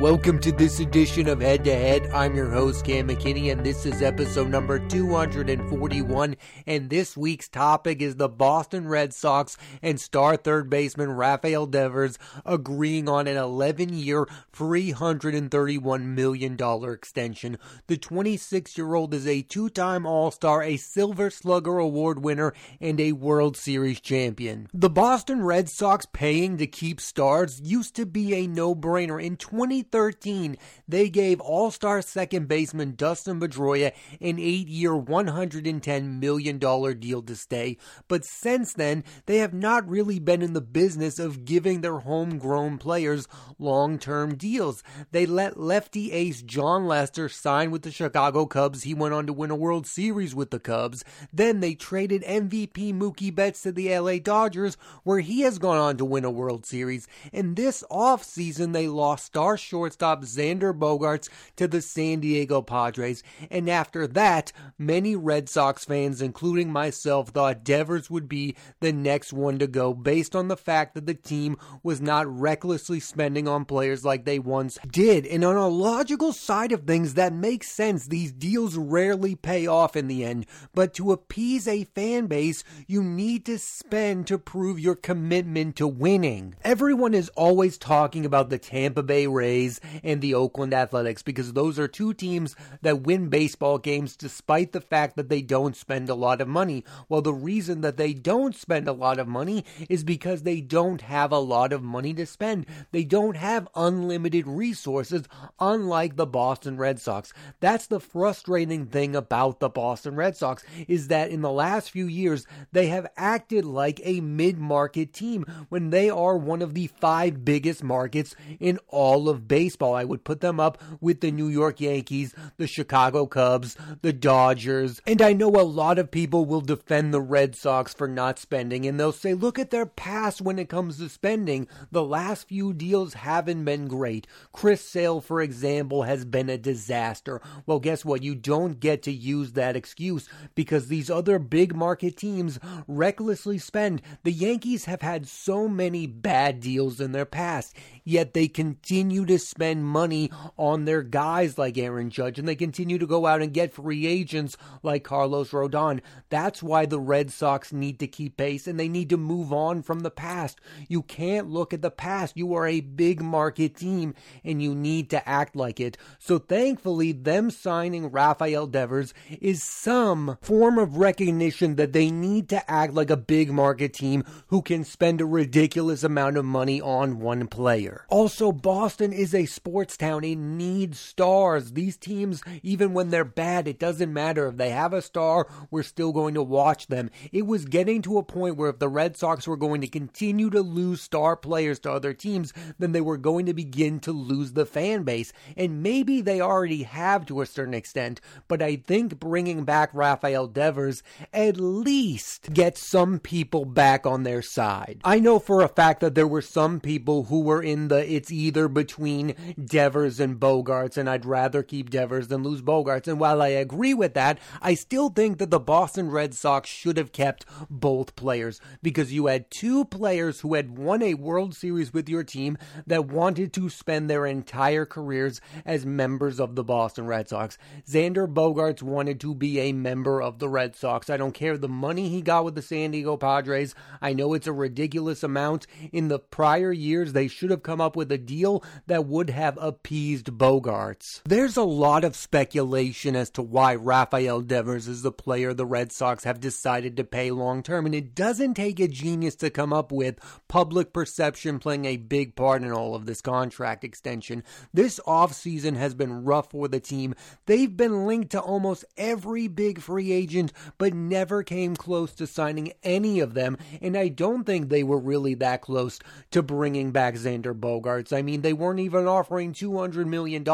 Welcome to this edition of Head to Head. I'm your host, Cam McKinney, and this is episode number 241. And this week's topic is the Boston Red Sox and star third baseman Rafael Devers agreeing on an 11 year, $331 million extension. The 26 year old is a two time All Star, a Silver Slugger Award winner, and a World Series champion. The Boston Red Sox paying to keep stars used to be a no brainer. In 20 2013, they gave All Star second baseman Dustin Pedroia an eight year, $110 million deal to stay. But since then, they have not really been in the business of giving their homegrown players long term deals. They let lefty ace Jon Lester sign with the Chicago Cubs. He went on to win a World Series with the Cubs. Then they traded MVP Mookie Betts to the LA Dodgers, where he has gone on to win a World Series. And this offseason, they lost star shortstop Xander Bogaerts to the San Diego Padres. And after that, many Red Sox fans, including myself, thought Devers would be the next one to go based on the fact that the team was not recklessly spending on players like they once did. And on a logical side of things, that makes sense. These deals rarely pay off in the end. But to appease a fan base, you need to spend to prove your commitment to winning. Everyone is always talking about the Tampa Bay Rays Rays and the Oakland Athletics because those are two teams that win baseball games despite the fact that they don't spend a lot of money. Well, the reason that they don't spend a lot of money is because they don't have a lot of money to spend. They don't have unlimited resources, unlike the Boston Red Sox. That's the frustrating thing about the Boston Red Sox is that in the last few years they have acted like a mid-market team when they are one of the five biggest markets in all of baseball, I would put them up with the New York Yankees, the Chicago Cubs, the Dodgers. And I know a lot of people will defend the Red Sox for not spending, and they'll say, look at their past when it comes to spending. The last few deals haven't been great. Chris Sale, for example, has been a disaster. Well, guess what? You don't get to use that excuse because these other big market teams recklessly spend. The Yankees have had so many bad deals in their past, yet they continue to spend money on their guys like Aaron Judge and they continue to go out and get free agents like Carlos Rodon. That's why the Red Sox need to keep pace and they need to move on from the past. You can't look at the past. You are a big market team and you need to act like it. So thankfully, them signing Rafael Devers is some form of recognition that they need to act like a big market team who can spend a ridiculous amount of money on one player. Also, Boston is a sports town. It needs stars. These teams, even when they're bad, it doesn't matter. If they have a star, we're still going to watch them. It was getting to a point where if the Red Sox were going to continue to lose star players to other teams, then they were going to begin to lose the fan base. And maybe they already have to a certain extent, but I think bringing back Rafael Devers at least gets some people back on their side. I know for a fact that there were some people who were in the it's either between between Devers and Bogaerts, and I'd rather keep Devers than lose Bogaerts. And while I agree with that, I still think that the Boston Red Sox should have kept both players because you had two players who had won a World Series with your team that wanted to spend their entire careers as members of the Boston Red Sox. Xander Bogaerts wanted to be a member of the Red Sox. I don't care the money he got with the San Diego Padres. I know it's a ridiculous amount. In the prior years, they should have come up with a deal that that would have appeased Bogaerts. There's a lot of speculation as to why Rafael Devers is the player the Red Sox have decided to pay long term, and it doesn't take a genius to come up with public perception playing a big part in all of this contract extension. This offseason has been rough for the team. They've been linked to almost every big free agent, but never came close to signing any of them, and I don't think they were really that close to bringing back Xander Bogaerts. I mean, they weren't even even offering $200 million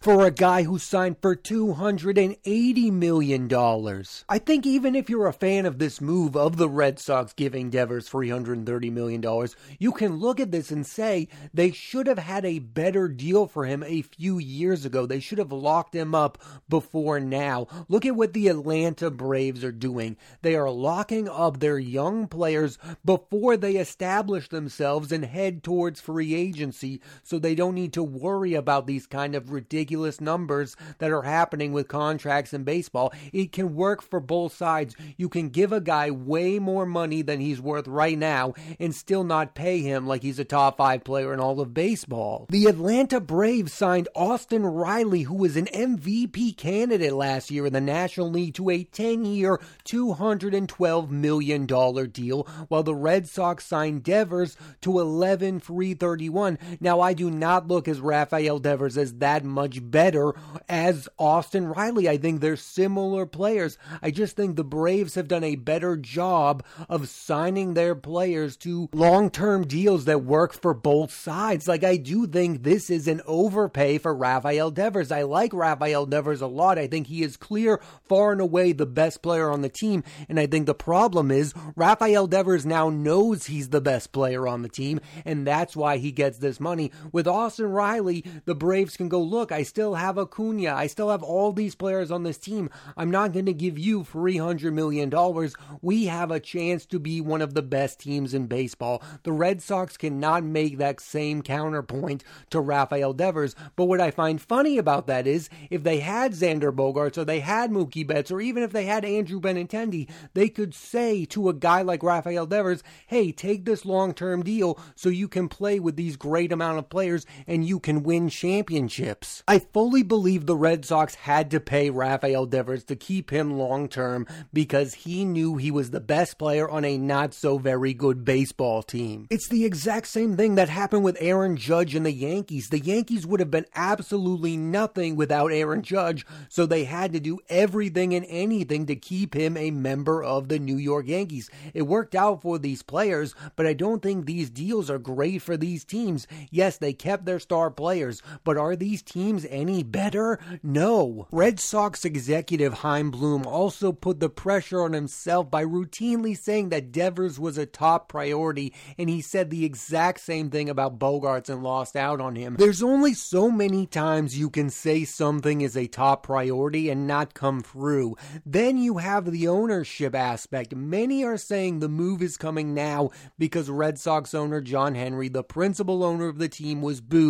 for a guy who signed for $280 million. I think even if you're a fan of this move of the Red Sox giving Devers $330 million, you can look at this and say they should have had a better deal for him a few years ago. They should have locked him up before now. Look at what the Atlanta Braves are doing. They are locking up their young players before they establish themselves and head towards free agency so they don't need need to worry about these kind of ridiculous numbers that are happening with contracts in baseball. It can work for both sides. You can give a guy way more money than he's worth right now and still not pay him like he's a top five player in all of baseball. The Atlanta Braves signed Austin Riley, who was an MVP candidate last year in the National League, to a 10 year, $212 million deal, while the Red Sox signed Devers to 11 331. Now, I do not look as Rafael Devers as that much better as Austin Riley. I think they're similar players. I just think the Braves have done a better job of signing their players to long term deals that work for both sides. Like, I do think this is an overpay for Rafael Devers. I like Rafael Devers a lot. I think he is clear, far and away, the best player on the team. And I think the problem is Rafael Devers now knows he's the best player on the team, and that's why he gets this money. With Austin Riley, the Braves can go, look, I still have Acuna. I still have all these players on this team. I'm not going to give you $300 million. We have a chance to be one of the best teams in baseball. The Red Sox cannot make that same counterpoint to Rafael Devers. But what I find funny about that is if they had Xander Bogaerts or they had Mookie Betts or even if they had Andrew Benintendi, they could say to a guy like Rafael Devers, hey, take this long term deal so you can play with these great amount of players and you can win championships. I fully believe the Red Sox had to pay Rafael Devers to keep him long term because he knew he was the best player on a not so very good baseball team. It's the exact same thing that happened with Aaron Judge and the Yankees. The Yankees would have been absolutely nothing without Aaron Judge, so they had to do everything and anything to keep him a member of the New York Yankees. It worked out for these players, but I don't think these deals are great for these teams. Yes, they kept their star players, but are these teams any better? No. Red Sox executive Chaim Bloom also put the pressure on himself by routinely saying that Devers was a top priority, and he said the exact same thing about Bogaerts and lost out on him. There's only so many times you can say something is a top priority and not come through. Then you have the ownership aspect. Many are saying the move is coming now because Red Sox owner John Henry, the principal owner of the team, was booed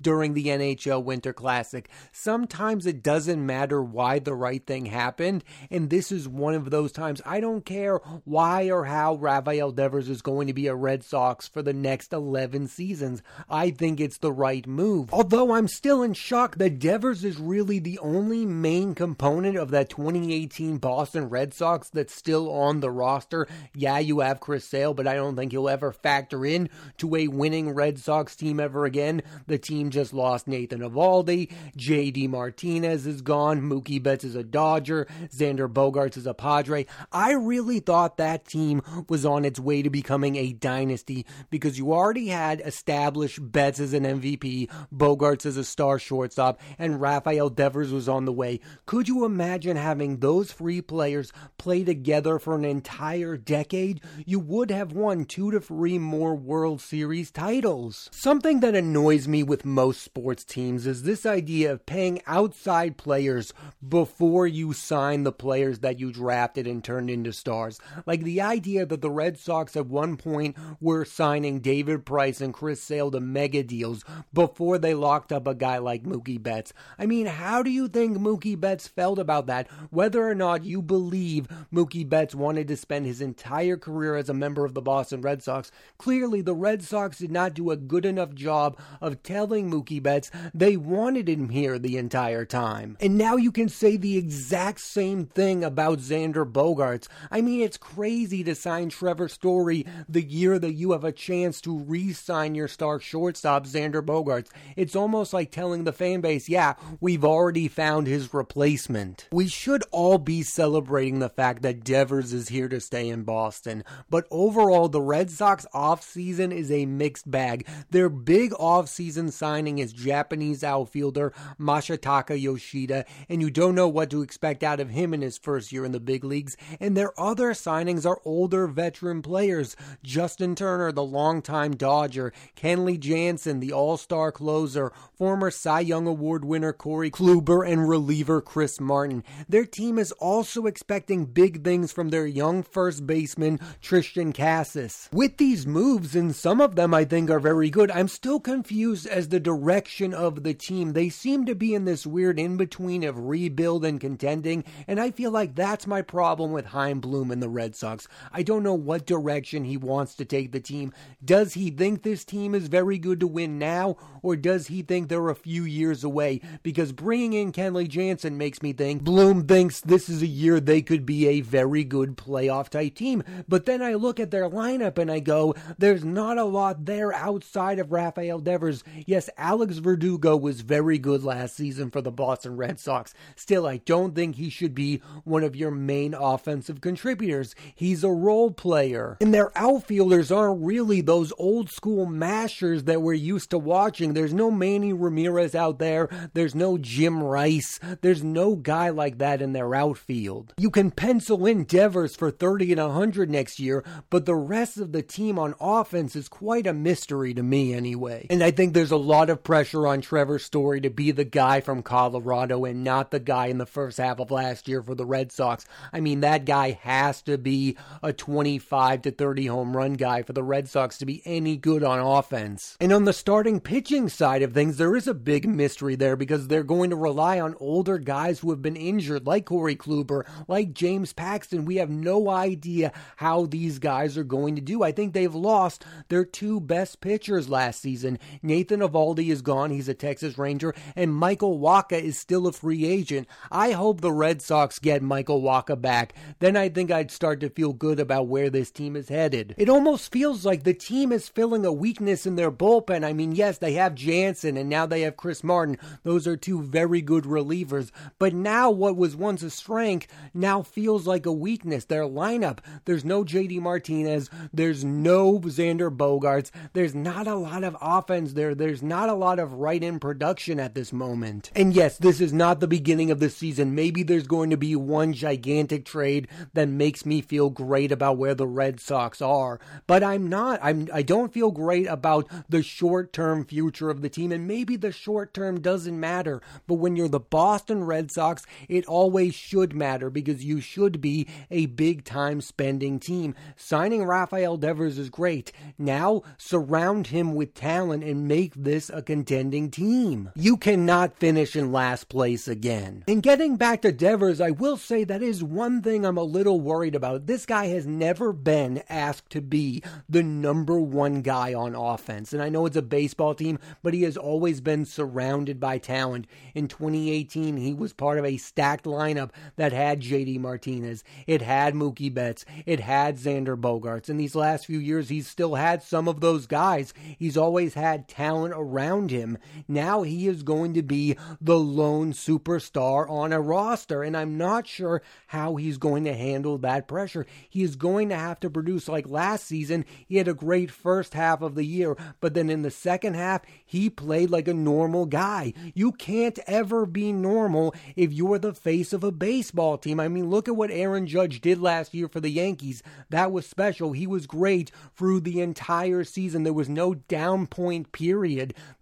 during the NHL Winter Classic. Sometimes it doesn't matter why the right thing happened, and this is one of those times. I don't care why or how Rafael Devers is going to be a Red Sox for the next 11 seasons. I think it's the right move. Although I'm still in shock that Devers is really the only main component of that 2018 Boston Red Sox that's still on the roster. Yeah, you have Chris Sale, but I don't think he'll ever factor in to a winning Red Sox team ever again. The team just lost Nathan Eovaldi. JD Martinez is gone. Mookie Betts is a Dodger. Xander Bogaerts is a Padre. I really thought that team was on its way to becoming a dynasty because you already had established Betts as an MVP, Bogaerts as a star shortstop, and Rafael Devers was on the way. Could you imagine having those three players play together for an entire decade? You would have won two to three more World Series titles. Something that annoys me with most sports teams is this idea of paying outside players before you sign the players that you drafted and turned into stars. Like the idea that the Red Sox at one point were signing David Price and Chris Sale to mega deals before they locked up a guy like Mookie Betts. I mean, how do you think Mookie Betts felt about that? Whether or not you believe Mookie Betts wanted to spend his entire career as a member of the Boston Red Sox, clearly the Red Sox did not do a good enough job of telling Mookie Betts they wanted him here the entire time. And now you can say the exact same thing about Xander Bogaerts. I mean, it's crazy to sign Trevor Story the year that you have a chance to re sign your star shortstop, Xander Bogaerts. It's almost like telling the fan base, yeah, we've already found his replacement. We should all be celebrating the fact that Devers is here to stay in Boston, but overall, the Red Sox offseason is a mixed bag. Their big offseason signing is Japanese outfielder Masataka Yoshida, and you don't know what to expect out of him in his first year in the big leagues. And their other signings are older veteran players Justin Turner, the longtime Dodger, Kenley Jansen, the all star closer, former Cy Young Award winner Corey Kluber, and reliever Chris Martin. Their team is also expecting big things from their young first baseman Triston Casas. With these moves, and some of them I think are very good, I'm still confused As the direction of the team. They seem to be in this weird in between of rebuild and contending, and I feel like that's my problem with Chaim Bloom and the Red Sox. I don't know what direction he wants to take the team. Does he think this team is very good to win now, or does he think they're a few years away? Because bringing in Kenley Jansen makes me think Bloom thinks this is a year they could be a very good playoff type team. But then I look at their lineup and I go, there's not a lot there outside of Rafael Devers. Yes, Alex Verdugo was very good last season for the Boston Red Sox. Still, I don't think he should be one of your main offensive contributors. He's a role player. And their outfielders aren't really those old school mashers that we're used to watching. There's no Manny Ramirez out there. There's no Jim Rice. There's no guy like that in their outfield. You can pencil in Devers for 30 and 100 next year, but the rest of the team on offense is quite a mystery to me anyway. And I think there's a lot of pressure on Trevor Story to be the guy from Colorado and not the guy in the first half of last year for the Red Sox. I mean, that guy has to be a 25 to 30 home run guy for the Red Sox to be any good on offense. And on the starting pitching side of things, there is a big mystery there because they're going to rely on older guys who have been injured, like Corey Kluber, like James Paxton. We have no idea how these guys are going to do. I think they've lost their two best pitchers last season. Nathan Eovaldi is gone. He's a Texas Ranger. And Michael Wacha is still a free agent. I hope the Red Sox get Michael Wacha back. Then I think I'd start to feel good about where this team is headed. It almost feels like the team is filling a weakness in their bullpen. I mean, yes, they have Jansen and now they have Chris Martin. Those are two very good relievers. But now what was once a strength now feels like a weakness. Their lineup, there's no JD Martinez, there's no Xander Bogaerts, there's not a lot of offense there, there's not a lot of right in production at this moment. And yes, this is not the beginning of the season. Maybe there's going to be one gigantic trade that makes me feel great about where the Red Sox are, but I'm not. I'm I don't feel great about the short-term future of the team and maybe the short term doesn't matter, but when you're the Boston Red Sox, it always should matter because you should be a big time spending team. Signing Rafael Devers is great. Now surround him with talent and make this a contending team. You cannot finish in last place again. In getting back to Devers, I will say that is one thing I'm a little worried about. This guy has never been asked to be the number one guy on offense. And I know it's a baseball team, but he has always been surrounded by talent. In 2018, he was part of a stacked lineup that had JD Martinez, it had Mookie Betts, it had Xander Bogaerts. In these last few years, he's still had some of those guys. He's always had talent around him. Now he is going to be the lone superstar on a roster, and I'm not sure how he's going to handle that pressure. He is going to have to produce like last season. He had a great first half of the year, but then in the second half, he played like a normal guy. You can't ever be normal if you're the face of a baseball team. I mean, look at what Aaron Judge did last year for the Yankees. That was special. He was great through the entire season. There was no down point period.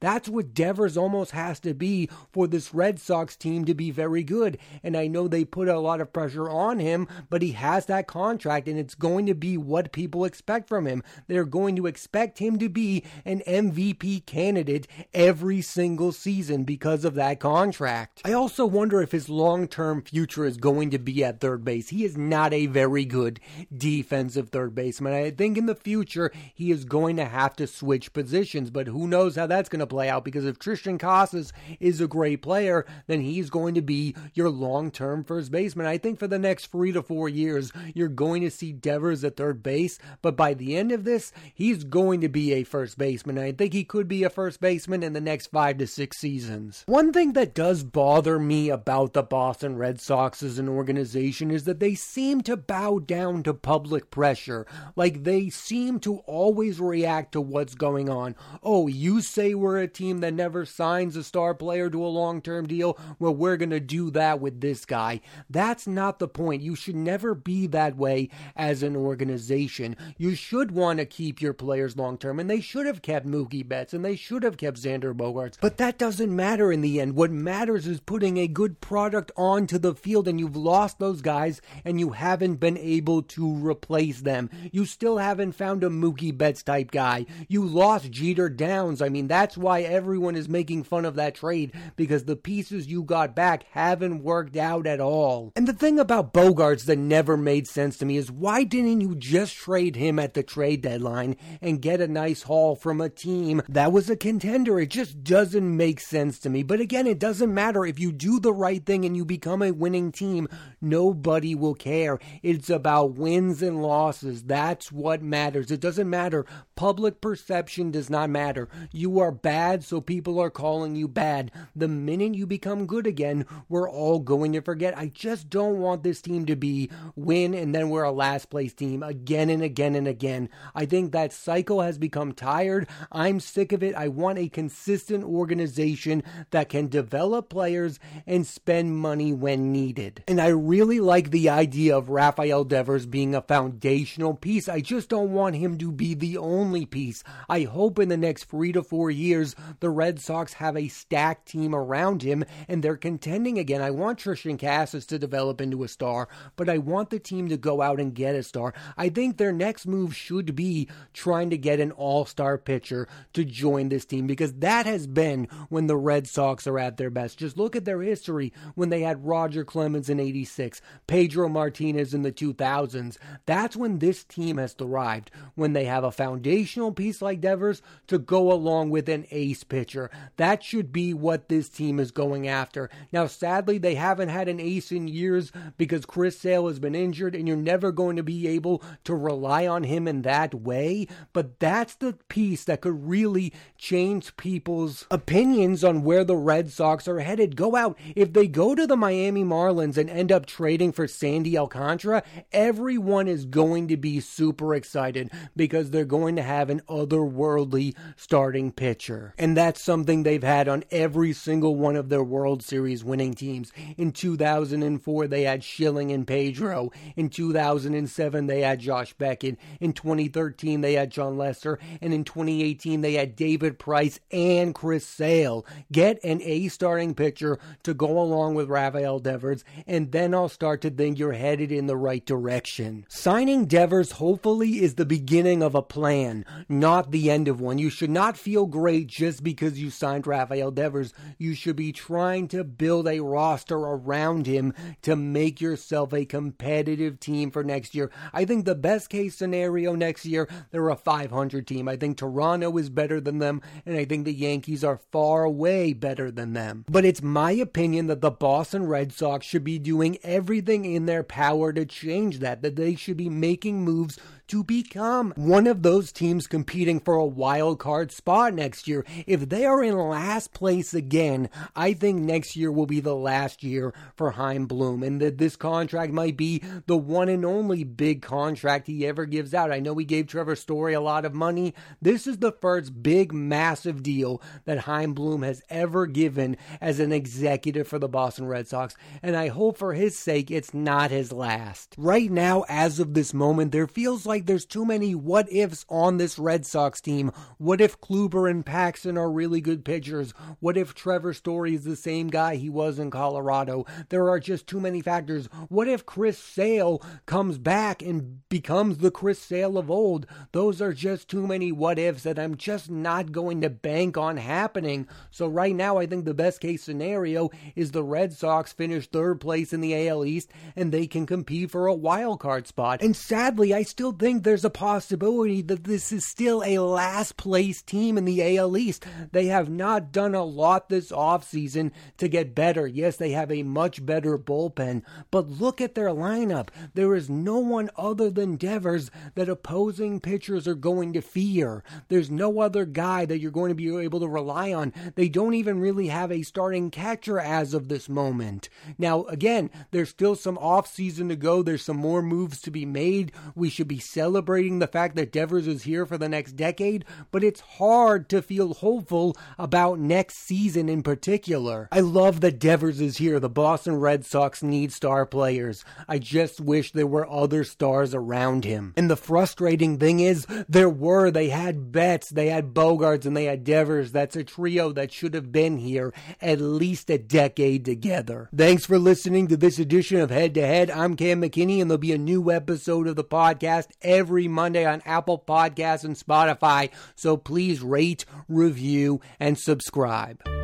That's what Devers almost has to be for this Red Sox team to be very good. And I know they put a lot of pressure on him, but he has that contract and it's going to be what people expect from him. They're going to expect him to be an MVP candidate every single season because of that contract. I also wonder if his long term future is going to be at third base. He is not a very good defensive third baseman. I think in the future he is going to have to switch positions, but who knows how that's going to play out because if Triston Casas is a great player, then he's going to be your long term first baseman. I think for the next three to four years, you're going to see Devers at third base, but by the end of this, he's going to be a first baseman. I think he could be a first baseman in the next five to six seasons. One thing that does bother me about the Boston Red Sox as an organization is that they seem to bow down to public pressure. Like they seem to always react to what's going on. Oh, you say we're a team that never signs a star player to a long term deal? Well, we're going to do that with this guy. That's not the point. You should never be that way as an organization. You should want to keep your players long term, and they should have kept Mookie Betts and they should have kept Xander Bogaerts. But that doesn't matter in the end. What matters is putting a good product onto the field, and you've lost those guys and you haven't been able to replace them. You still haven't found a Mookie Betts type guy. You lost Jeter Downs. I mean, that's why everyone is making fun of that trade because the pieces you got back haven't worked out at all. And the thing about Bogaerts that never made sense to me is why didn't you just trade him at the trade deadline and get a nice haul from a team that was a contender? It just doesn't make sense to me. But again, it doesn't matter if you do the right thing and you become a winning team, nobody will care. It's about wins and losses. That's what matters. It doesn't matter. Public perception does not matter. You are bad, so people are calling you bad. The minute you become good again, we're all going to forget. I just don't want this team to be win and then we're a last place team again and again and again. I think that cycle has become tired. I'm sick of it. I want a consistent organization that can develop players and spend money when needed. And I really like the idea of Rafael Devers being a foundational piece. I just don't want him to be the only piece. I hope in the next three to four years, the Red Sox have a stacked team around him and they're contending again. I want Triston Casas to develop into a star, but I want the team to go out and get a star. I think their next move should be trying to get an all star pitcher to join this team because that has been when the Red Sox are at their best. Just look at their history when they had Roger Clemens in 86, Pedro Martinez in the 2000s. That's when this team has thrived, when they have a foundational piece like Devers to go along with an ace pitcher. That should be what this team is going after. Now, sadly, they haven't had an ace in years because Chris Sale has been injured, and you're never going to be able to rely on him in that way. But that's the piece that could really change people's opinions on where the Red Sox are headed. Go out. If they go to the Miami Marlins and end up trading for Sandy Alcantara, everyone is going to be super excited because they're going to have an otherworldly starting pitcher. And that's something they've had on every single one of their World Series winning teams. In 2004, they had Schilling and Pedro. In 2007, they had Josh Beckett. In 2013, they had Jon Lester. And in 2018, they had David Price and Chris Sale. Get an A starting pitcher to go along with Rafael Devers, and then I'll start to think you're headed in the right direction. Signing Devers hopefully is the beginning of a plan, not the end of one. You should not feel great just because you signed Rafael Devers. You should be trying to build a roster around him to make yourself a competitive team for next year. I think the best case scenario next year, they're a 500 team. I think Toronto is better than them, and I think the Yankees are far away better than them. But it's my opinion that the Boston Red Sox should be doing everything in their power to change that, that they should be making moves to become one of those teams competing for a wild card spot next year. If they are in last place again, I think next year will be the last year for Chaim Bloom, and that this contract might be the one and only big contract he ever gives out. I know he gave Trevor Story a lot of money. This is the first big, massive deal that Chaim Bloom has ever given as an executive for the Boston Red Sox, and I hope for his sake it's not his last. Right now, as of this moment, there feels like like there's too many what ifs on this Red Sox team. What if Kluber and Paxton are really good pitchers? What if Trevor Story is the same guy he was in Colorado? There are just too many factors. What if Chris Sale comes back and becomes the Chris Sale of old? Those are just too many what ifs that I'm just not going to bank on happening. So right now, I think the best case scenario is the Red Sox finish third place in the AL East and they can compete for a wild card spot. And sadly, I still think think there's a possibility that this is still a last place team in the AL East. They have not done a lot this offseason to get better. Yes, they have a much better bullpen, but look at their lineup. There is no one other than Devers that opposing pitchers are going to fear. There's no other guy that you're going to be able to rely on. They don't even really have a starting catcher as of this moment. Now, again, there's still some offseason to go. There's some more moves to be made. We should be celebrating the fact that Devers is here for the next decade, but it's hard to feel hopeful about next season in particular. I love that Devers is here. The Boston Red Sox need star players. I just wish there were other stars around him. And the frustrating thing is, there were. They had Betts, they had Bogaerts, and they had Devers. That's a trio that should have been here at least a decade together. Thanks for listening to this edition of Head to Head. I'm Cam McKinney, and there'll be a new episode of the podcast every Monday on Apple Podcasts and Spotify. So please rate, review, and subscribe.